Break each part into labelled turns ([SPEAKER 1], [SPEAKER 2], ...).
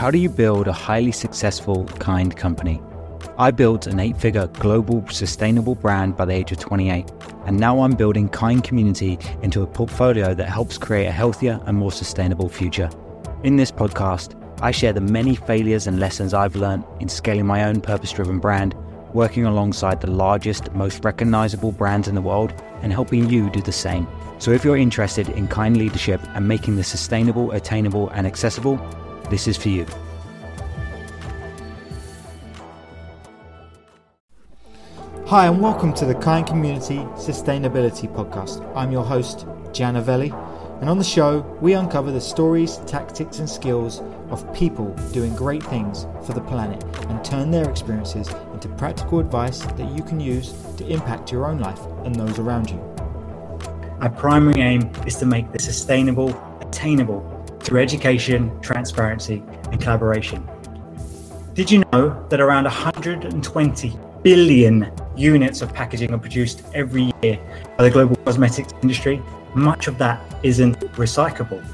[SPEAKER 1] how do you build a highly successful, kind company? I built an eight figure global sustainable brand by the age of 28, and now I'm building Kind Community into a portfolio that helps create a healthier and more sustainable future. In this podcast, I share the many failures and lessons I've learned in scaling my own purpose driven brand, working alongside the largest, most recognizable brands in the world, and helping you do the same. So if you're interested in kind leadership and making this sustainable, attainable, and accessible, this is for you.
[SPEAKER 2] Hi, and welcome to the Kind Community Sustainability Podcast. I'm your host, Gianna Velli, and on the show, we uncover the stories, tactics, and skills of people doing great things for the planet and turn their experiences into practical advice that you can use to impact your own life and those around you.
[SPEAKER 1] Our primary aim is to make the sustainable attainable through education, transparency, and collaboration. Did you know that around 120 billion units of packaging are produced every year by the global cosmetics industry, much of that isn't recyclable.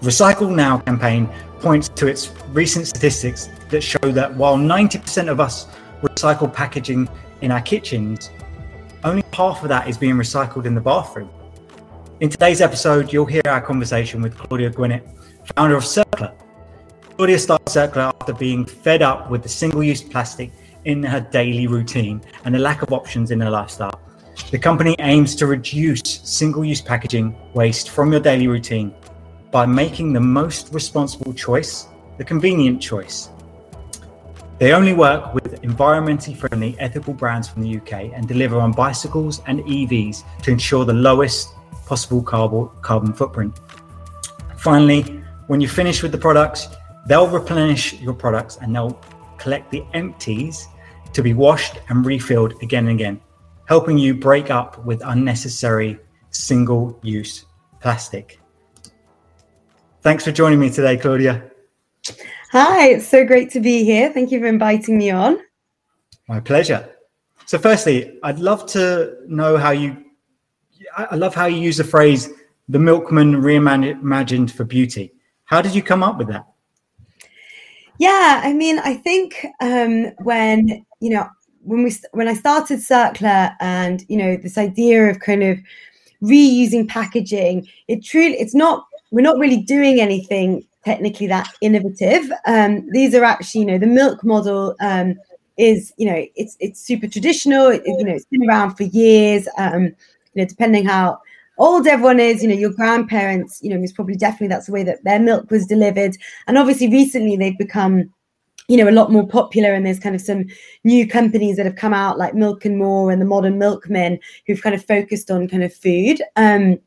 [SPEAKER 1] Recycle Now campaign points to its recent statistics that show that while 90% of us recycle packaging in our kitchens, only half of that is being recycled in the bathroom. In today's episode, you'll hear our conversation with Claudia Gwinnutt, founder of Circla. Claudia started Circla after being fed up with the single use plastic in her daily routine and the lack of options in her lifestyle. The company aims to reduce single use packaging waste from your daily routine by making the most responsible choice the convenient choice. They only work with environmentally friendly, ethical brands from the UK and deliver on bicycles and EVs to ensure the lowest possible carbon footprint. Finally, when you finish with the products, they'll replenish your products and they'll collect the empties to be washed and refilled again and again, helping you break up with unnecessary single use plastic. Thanks for joining me today, Claudia.
[SPEAKER 3] Hi, it's so great to be here. Thank you for inviting me on.
[SPEAKER 1] My pleasure. So, firstly, I'd love to know how you, I love how you use the phrase the milkman reimagined for beauty. How did you come up with that?
[SPEAKER 3] Yeah, I mean, I think um, when you know when we when I started Circla and you know this idea of kind of reusing packaging, it truly it's not we're not really doing anything technically that innovative. Um, these are actually you know the milk model um, is you know it's it's super traditional. It, you know it's been around for years. Um, you know depending how old everyone is, you know, your grandparents, you know, it's probably definitely that's the way that their milk was delivered. And obviously, recently they've become, you know, a lot more popular. And there's kind of some new companies that have come out, like Milk and More and the Modern Milkmen, who've kind of focused on kind of food. Um,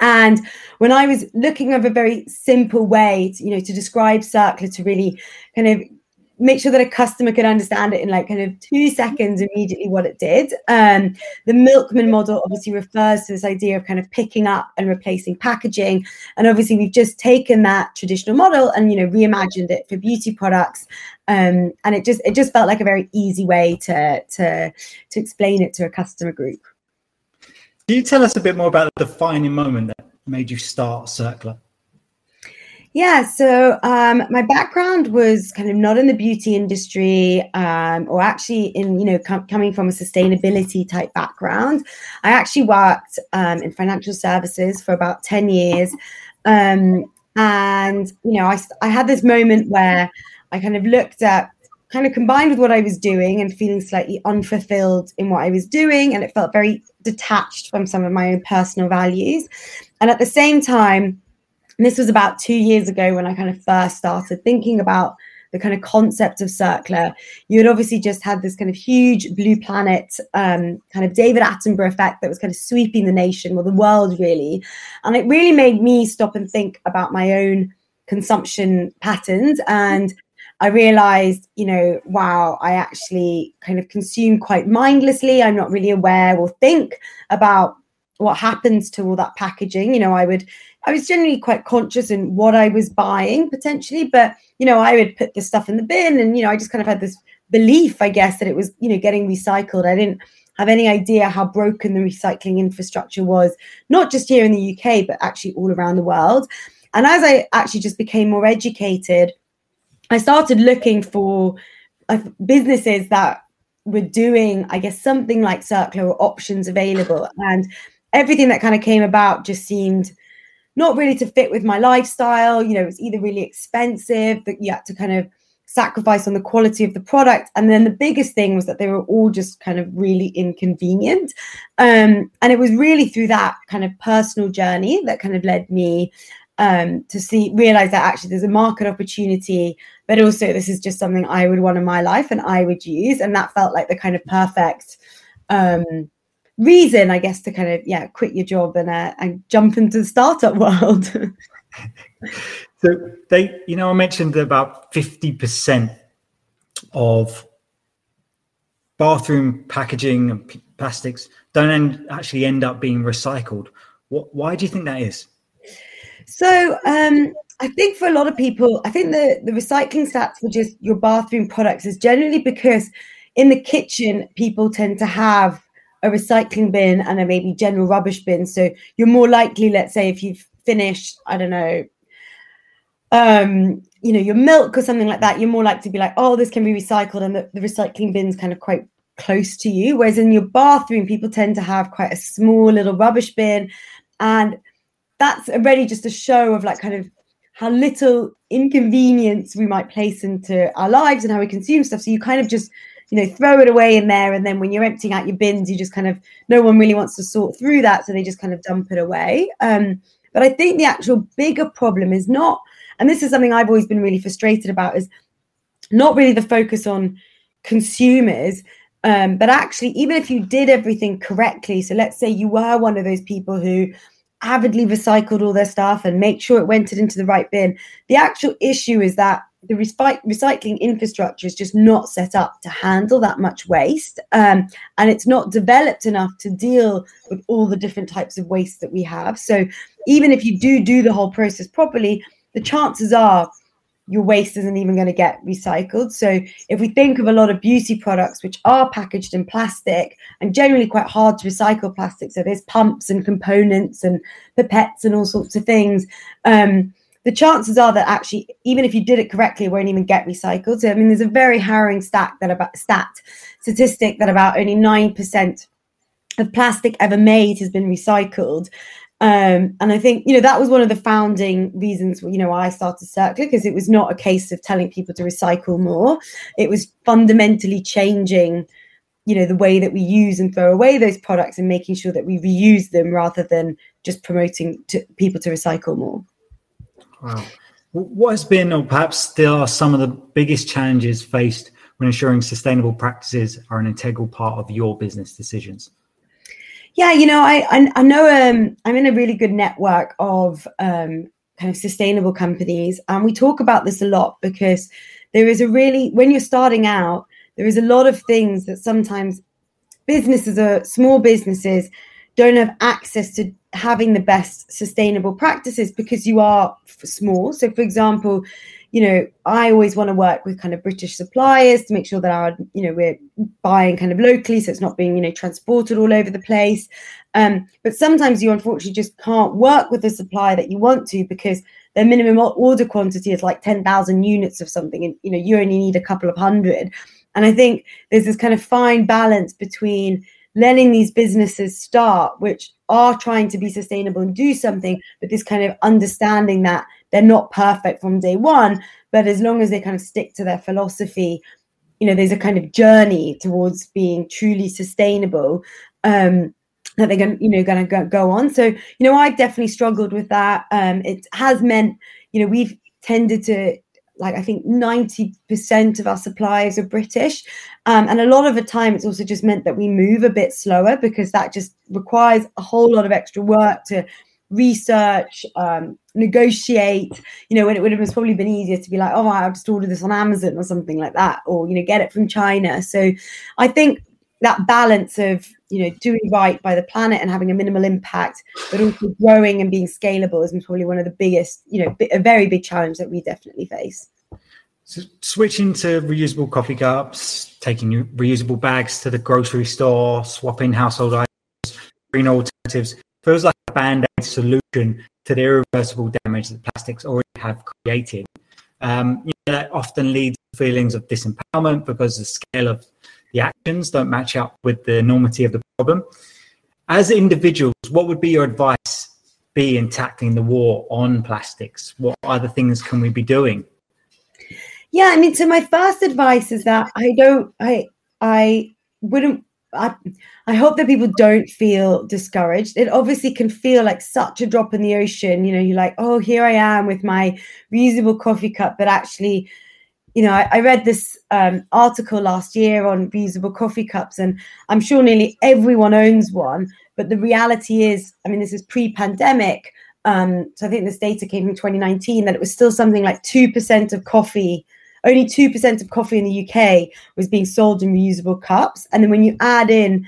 [SPEAKER 3] and when I was looking of a very simple way, to, you know, to describe Circla to really kind of make sure that a customer could understand it in like kind of two seconds immediately what it did. Um, the milkman model obviously refers to this idea of kind of picking up and replacing packaging. And obviously we've just taken that traditional model and you know reimagined it for beauty products. Um, and it just it just felt like a very easy way to to to explain it to a customer group.
[SPEAKER 1] Can you tell us a bit more about the defining moment that made you start Circla?
[SPEAKER 3] Yeah, so um, my background was kind of not in the beauty industry, um, or actually in you know com- coming from a sustainability type background. I actually worked um, in financial services for about ten years, um, and you know I I had this moment where I kind of looked at kind of combined with what I was doing and feeling slightly unfulfilled in what I was doing, and it felt very detached from some of my own personal values, and at the same time and this was about two years ago when I kind of first started thinking about the kind of concept of Circla. You had obviously just had this kind of huge blue planet, um, kind of David Attenborough effect that was kind of sweeping the nation, well, the world really. And it really made me stop and think about my own consumption patterns. And I realized, you know, wow, I actually kind of consume quite mindlessly. I'm not really aware or think about what happens to all that packaging. You know, I would I was generally quite conscious in what I was buying potentially, but you know, I would put the stuff in the bin and you know, I just kind of had this belief, I guess, that it was, you know, getting recycled. I didn't have any idea how broken the recycling infrastructure was, not just here in the UK, but actually all around the world. And as I actually just became more educated, I started looking for uh, businesses that were doing, I guess, something like circular or options available. And everything that kind of came about just seemed not really to fit with my lifestyle. You know, it's either really expensive that you had to kind of sacrifice on the quality of the product. And then the biggest thing was that they were all just kind of really inconvenient. Um, and it was really through that kind of personal journey that kind of led me um, to see realize that actually there's a market opportunity, but also this is just something I would want in my life and I would use. And that felt like the kind of perfect um, reason, I guess, to kind of yeah quit your job and uh, and jump into the startup world.
[SPEAKER 1] So they, you know, I mentioned about fifty percent of bathroom packaging and plastics don't end, actually end up being recycled. What? Why do you think that is?
[SPEAKER 3] So um, I think for a lot of people, I think the the recycling stats for just your bathroom products is generally because in the kitchen people tend to have a recycling bin and a maybe general rubbish bin. So you're more likely, let's say, if you've finished, I don't know, um, you know, your milk or something like that, you're more likely to be like, oh, this can be recycled, and the, the recycling bin's kind of quite close to you. Whereas in your bathroom, people tend to have quite a small little rubbish bin, and that's already just a show of like kind of how little inconvenience we might place into our lives and how we consume stuff. So you kind of just, you know, throw it away in there, and then when you're emptying out your bins, you just kind of no one really wants to sort through that, so they just kind of dump it away. Um, but I think the actual bigger problem is not and this is something I've always been really frustrated about is not really the focus on consumers um, but actually even if you did everything correctly so let's say you were one of those people who avidly recycled all their stuff and make sure it went into the right bin the actual issue is that the recycling infrastructure is just not set up to handle that much waste um, and it's not developed enough to deal with all the different types of waste that we have so even if you do do the whole process properly the chances are your waste isn't even going to get recycled. So if we think of a lot of beauty products which are packaged in plastic and generally quite hard to recycle plastic, so there's pumps and components and pipettes and all sorts of things. Um, the chances are that actually, even if you did it correctly, it won't even get recycled. So I mean, there's a very harrowing stat that about stat statistic that about only nine percent of plastic ever made has been recycled. Um, and I think, you know, that was one of the founding reasons, you know, I started Circla because it was not a case of telling people to recycle more. It was fundamentally changing, you know, the way that we use and throw away those products and making sure that we reuse them rather than just promoting to people to recycle more.
[SPEAKER 1] Wow. What has been, or perhaps still are some of the biggest challenges faced when ensuring sustainable practices are an integral part of your business decisions?
[SPEAKER 3] Yeah, you know, I I, I know um, I'm in a really good network of um, kind of sustainable companies, and we talk about this a lot because there is a really when you're starting out, there is a lot of things that sometimes businesses or small businesses don't have access to having the best sustainable practices because you are small. So, for example, you know, I always want to work with kind of British suppliers to make sure that our, you know, we're buying kind of locally, so it's not being, you know, transported all over the place. Um, but sometimes you unfortunately just can't work with the supplier that you want to because their minimum order quantity is like 10,000 units of something, and you know, you only need a couple of hundred. And I think there's this kind of fine balance between letting these businesses start, which are trying to be sustainable and do something, but this kind of understanding that they're not perfect from day one, but as long as they kind of stick to their philosophy, you know, there's a kind of journey towards being truly sustainable. Um, that they're going, you know, going to go, on. So, you know, I've definitely struggled with that. Um, it has meant, you know, we've tended to like I think 90% of our suppliers are British. Um, and a lot of the time, it's also just meant that we move a bit slower because that just requires a whole lot of extra work to research, um, negotiate. You know, when it would have probably been easier to be like, oh, I'll just order this on Amazon or something like that, or you know, get it from China. So I think that balance of you know doing right by the planet and having a minimal impact, but also growing and being scalable is probably one of the biggest, you know, a very big challenge that we definitely face.
[SPEAKER 1] So switching to reusable coffee cups, taking reusable bags to the grocery store, swapping household items, green alternatives feels like a band-aid solution to the irreversible damage that plastics already have created. Um, you that often leads to feelings of disempowerment because the scale of the actions don't match up with the enormity of the problem. As individuals, what would be your advice be in tackling the war on plastics? What other things can we be doing?
[SPEAKER 3] Yeah, I mean, so my first advice is that I don't, I, I wouldn't I, I hope that people don't feel discouraged. It obviously can feel like such a drop in the ocean. You know, you're like, oh, here I am with my reusable coffee cup. But actually, you know, I, I read this um, article last year on reusable coffee cups, and I'm sure nearly everyone owns one. But the reality is, I mean, this is pre pandemic. Um, so I think this data came from 2019 that it was still something like 2% of coffee only 2% of coffee in the UK was being sold in reusable cups. And then when you add in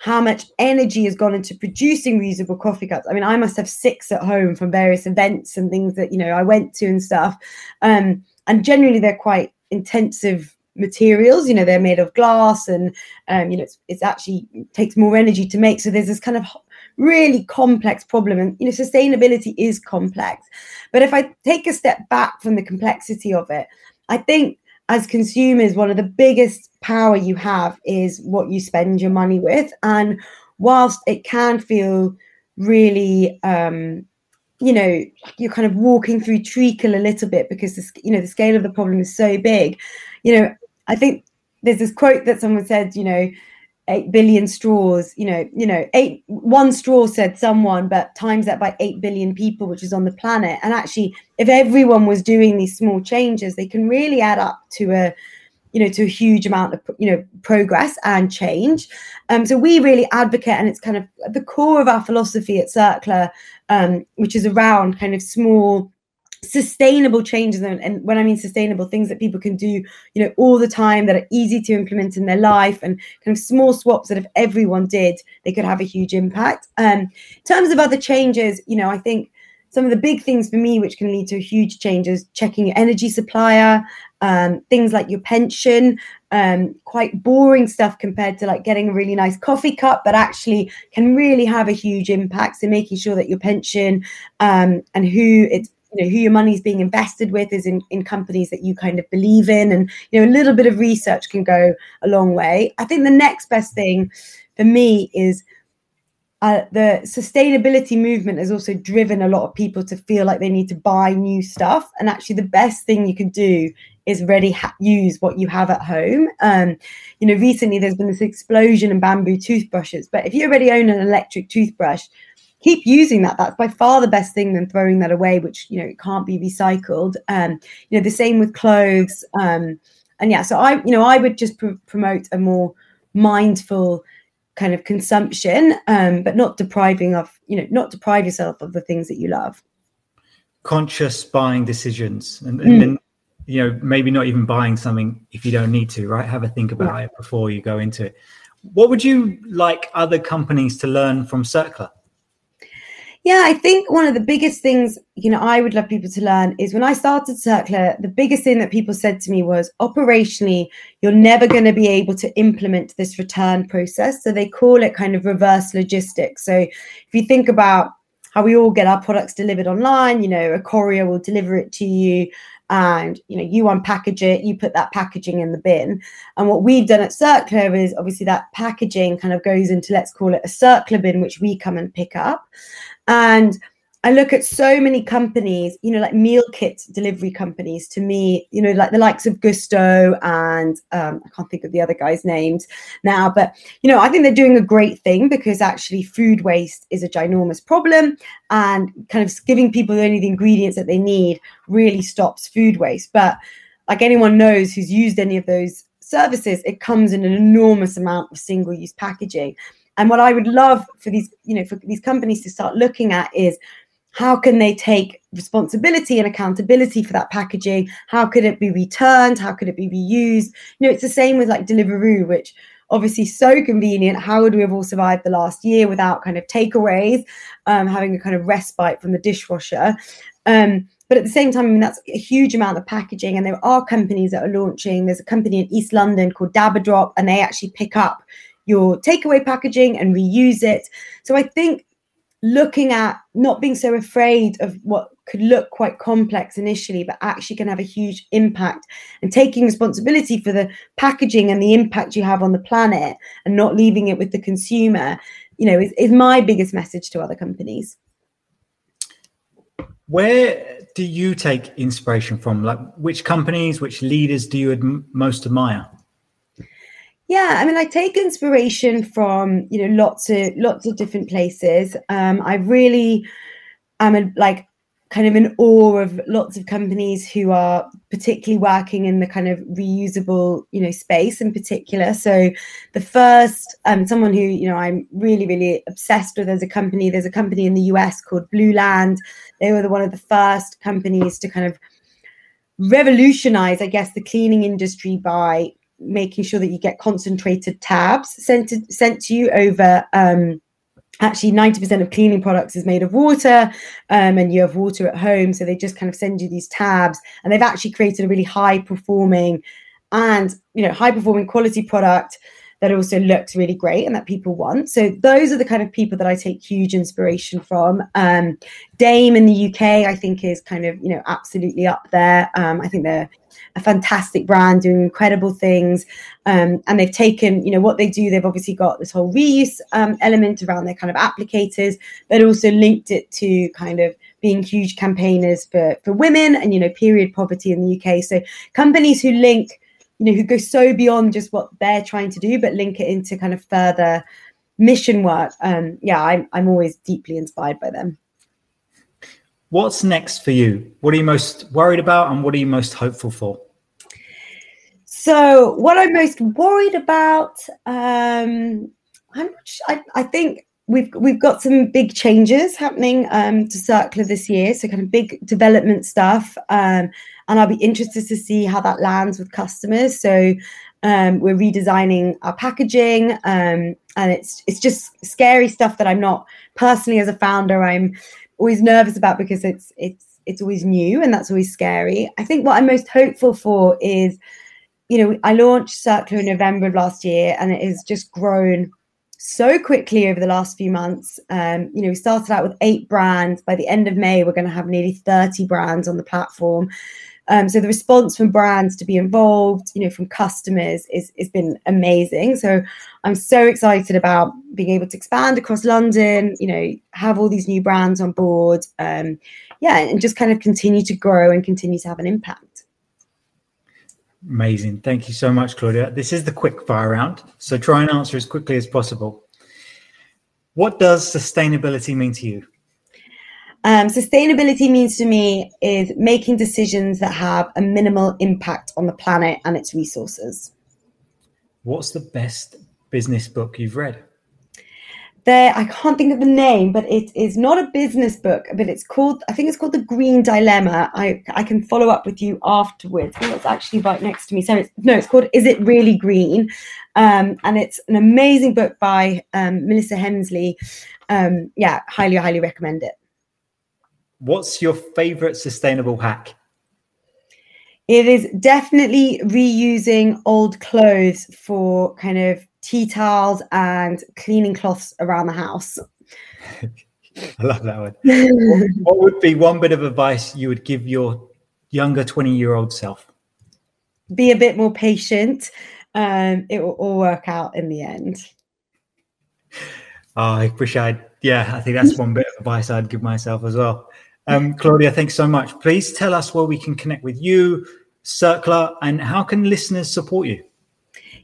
[SPEAKER 3] how much energy has gone into producing reusable coffee cups. I mean, I must have six at home from various events and things that, you know, I went to and stuff. Um, and generally they're quite intensive materials, you know, they're made of glass and, um, you know, it's, it's actually takes more energy to make. So there's this kind of really complex problem and you know sustainability is complex but if i take a step back from the complexity of it I think as consumers, one of the biggest power you have is what you spend your money with. And whilst it can feel really, um, you know, you're kind of walking through treacle a little bit because the, you know the scale of the problem is so big. You know, I think there's this quote that someone said, you know, 8 billion straws you know you know eight one straw said someone but times that by 8 billion people which is on the planet and actually if everyone was doing these small changes they can really add up to a you know to a huge amount of you know progress and change. Um so we really advocate and it's kind of the core of our philosophy at Circla um which is around kind of small sustainable changes. And, and, when i mean sustainable things that people can do you know all the time that are easy to implement in their life and kind of small swaps that if everyone did they could have a huge impact. Um, in terms of other changes you know i think some of the big things for me which can lead to huge changes checking your energy supplier um, things like your pension um, quite boring stuff compared to like getting a really nice coffee cup but actually can really have a huge impact. So making sure that your pension um, and who it's you know who your money is being invested with is in, in companies that you kind of believe in and you know a little bit of research can go a long way. I think the next best thing for me is uh, the sustainability movement has also driven a lot of people to feel like they need to buy new stuff and actually the best thing you can do is really ha- use what you have at home um, you know recently there's been this explosion in bamboo toothbrushes but if you already own an electric toothbrush keep using that. That's by far the best thing than throwing that away, which you know it can't be recycled. Um, you know, the same with clothes. Um, and yeah, so I, you know, I would just pr- promote a more mindful kind of consumption, um, but not depriving of, you know, not deprive yourself of the things that you love.
[SPEAKER 1] Conscious buying decisions, and, and mm. You know maybe not even buying something if you don't need to, right? Have a think about yeah. it before you go into it. What would you like other companies to learn from Circla?
[SPEAKER 3] Yeah, I think one of the biggest things, you know, I would love people to learn is when I started Circla, the biggest thing that people said to me was operationally, you're never going to be able to implement this return process. So they call it kind of reverse logistics. So if you think about how we all get our products delivered online, you know, a courier will deliver it to you and you know you unpackage it you put that packaging in the bin. And what we've done at Circla is obviously that packaging kind of goes into let's call it a Circla bin which we come and pick up. And I look at so many companies, you know, like meal kit delivery companies to me, you know, like the likes of Gousto and um, I can't think of the other guys' names now, but, you know, I think they're doing a great thing because actually food waste is a ginormous problem and kind of giving people only the ingredients that they need really stops food waste. But like anyone knows who's used any of those services, it comes in an enormous amount of single use packaging. And what I would love for these, you know, for these companies to start looking at is how can they take responsibility and accountability for that packaging? How could it be returned? How could it be reused? You know, it's the same with like Deliveroo, which obviously so convenient. How would we have all survived the last year without kind of takeaways, um, having a kind of respite from the dishwasher? Um, but at the same time, I mean, that's a huge amount of packaging. And there are companies that are launching. There's a company in East London called Dabbadrop, and they actually pick up your takeaway packaging and reuse it. So I think looking at not being so afraid of what could look quite complex initially, but actually can have a huge impact. And taking responsibility for the packaging and the impact you have on the planet and not leaving it with the consumer, you know, is, is my biggest message to other companies.
[SPEAKER 1] Where do you take inspiration from? Like, which companies, which leaders do you ad- most admire?
[SPEAKER 3] Yeah, I mean, I take inspiration from you know lots of lots of different places. Um, I really am a, like kind of in awe of lots of companies who are particularly working in the kind of reusable you know space in particular so the first um someone who you know i'm really really obsessed with as a company there's a company in the us called Blueland. they were the, one of the first companies to kind of revolutionize i guess the cleaning industry by making sure that you get concentrated tabs sent to, sent to you over um actually 90% of cleaning products is made of water um, and you have water at home. So they just kind of send you these tabs and they've actually created a really high performing and you know high performing quality product that also looks really great and that people want. So those are the kind of people that i take huge inspiration from. Um, DAME in the uk i think is kind of you know absolutely up there. Um, i think they're a fantastic brand doing incredible things. Um, and they've taken, you know, what they do, they've obviously got this whole reuse um, element around their kind of applicators, but also linked it to kind of being huge campaigners for, for women and, you know, period poverty in the UK. So companies who link, you know, who go so beyond just what they're trying to do, but link it into kind of further mission work. Um, yeah, I'm, I'm always deeply inspired by them.
[SPEAKER 1] What's next for you? What are you most worried about and what are you most hopeful for?
[SPEAKER 3] So, what I'm most worried about, um, I'm I, I think we've we've got some big changes happening um, to Circla this year, so kind of big development stuff, um, and I'll be interested to see how that lands with customers. So um, we're redesigning our packaging, um, and it's it's just scary stuff that I'm not personally as a founder. I'm always nervous about because it's it's it's always new and that's always scary. I think what I'm most hopeful for is, you know, I launched Circla in November of last year and it has just grown so quickly over the last few months. Um, you know, we started out with eight brands. By the end of May, we're going to have nearly 30 brands on the platform. Um, so the response from brands to be involved, you know, from customers is has been amazing. So I'm so excited about being able to expand across London, you know, have all these new brands on board. Um, yeah, and just kind of continue to grow and continue to have an impact.
[SPEAKER 1] Amazing. Thank you so much, Claudia. This is the quick fire round. So try and answer as quickly as possible. What does sustainability mean to you?
[SPEAKER 3] Um, sustainability means to me is making decisions that have a minimal impact on the planet and its resources.
[SPEAKER 1] What's the best business book you've read?
[SPEAKER 3] There, I can't think of the name, but it is not a business book, but it's called, I think it's called The Green Dilemma. I, I can follow up with you afterwards. Oh, it's actually right next to me. So it's, no, it's called Is It Really Green? Um, and it's an amazing book by um, Melissa Hemsley. Um, yeah, highly, highly recommend it.
[SPEAKER 1] What's your favorite sustainable hack?
[SPEAKER 3] It is definitely reusing old clothes for kind of tea towels and cleaning cloths around the house.
[SPEAKER 1] I love that one. what, what would be one bit of advice you would give your younger 20 year old self?
[SPEAKER 3] Be a bit more patient. Um, it will all work out in the end.
[SPEAKER 1] Oh, I wish I'd, yeah, I think that's one bit of advice I'd give myself as well. Um, Claudia, thanks so much. Please tell us where we can connect with you, Circla, and how can listeners support you?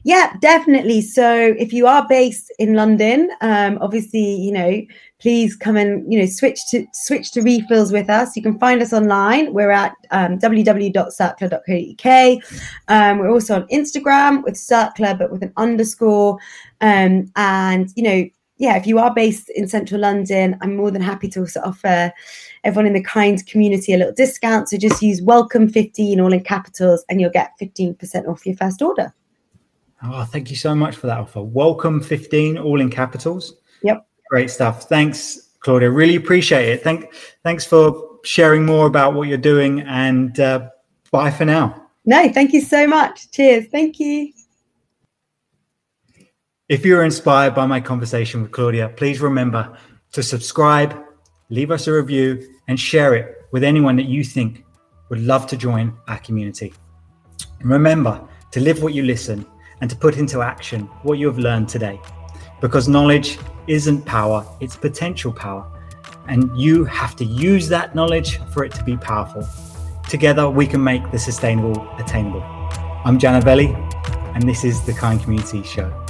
[SPEAKER 3] Yeah, definitely. So if you are based in London, um, obviously, you know, please come and you know switch to switch to refills with us. You can find us online. We're at um, www.circla.co.uk. Um, we're also on Instagram with Circla, but with an underscore. Um, and you know, yeah, if you are based in central London, I'm more than happy to also offer everyone in the kind community a little discount. So just use welcome 15 all in capitals and you'll get 15% off your first order.
[SPEAKER 1] Oh, thank you so much for that offer. Welcome 15 all in capitals.
[SPEAKER 3] Yep.
[SPEAKER 1] Great stuff. Thanks, Claudia. Really appreciate it. Thank, thanks for sharing more about what you're doing and uh, bye for now.
[SPEAKER 3] No, thank you so much. Cheers. Thank you.
[SPEAKER 1] If you're inspired by my conversation with Claudia, please remember to subscribe, leave us a review, and share it with anyone that you think would love to join our community. Remember to live what you listen and to put into action what you have learned today. Because knowledge isn't power, it's potential power. And you have to use that knowledge for it to be powerful. Together, we can make the sustainable attainable. I'm Janavelli, and this is the Kind Community Show.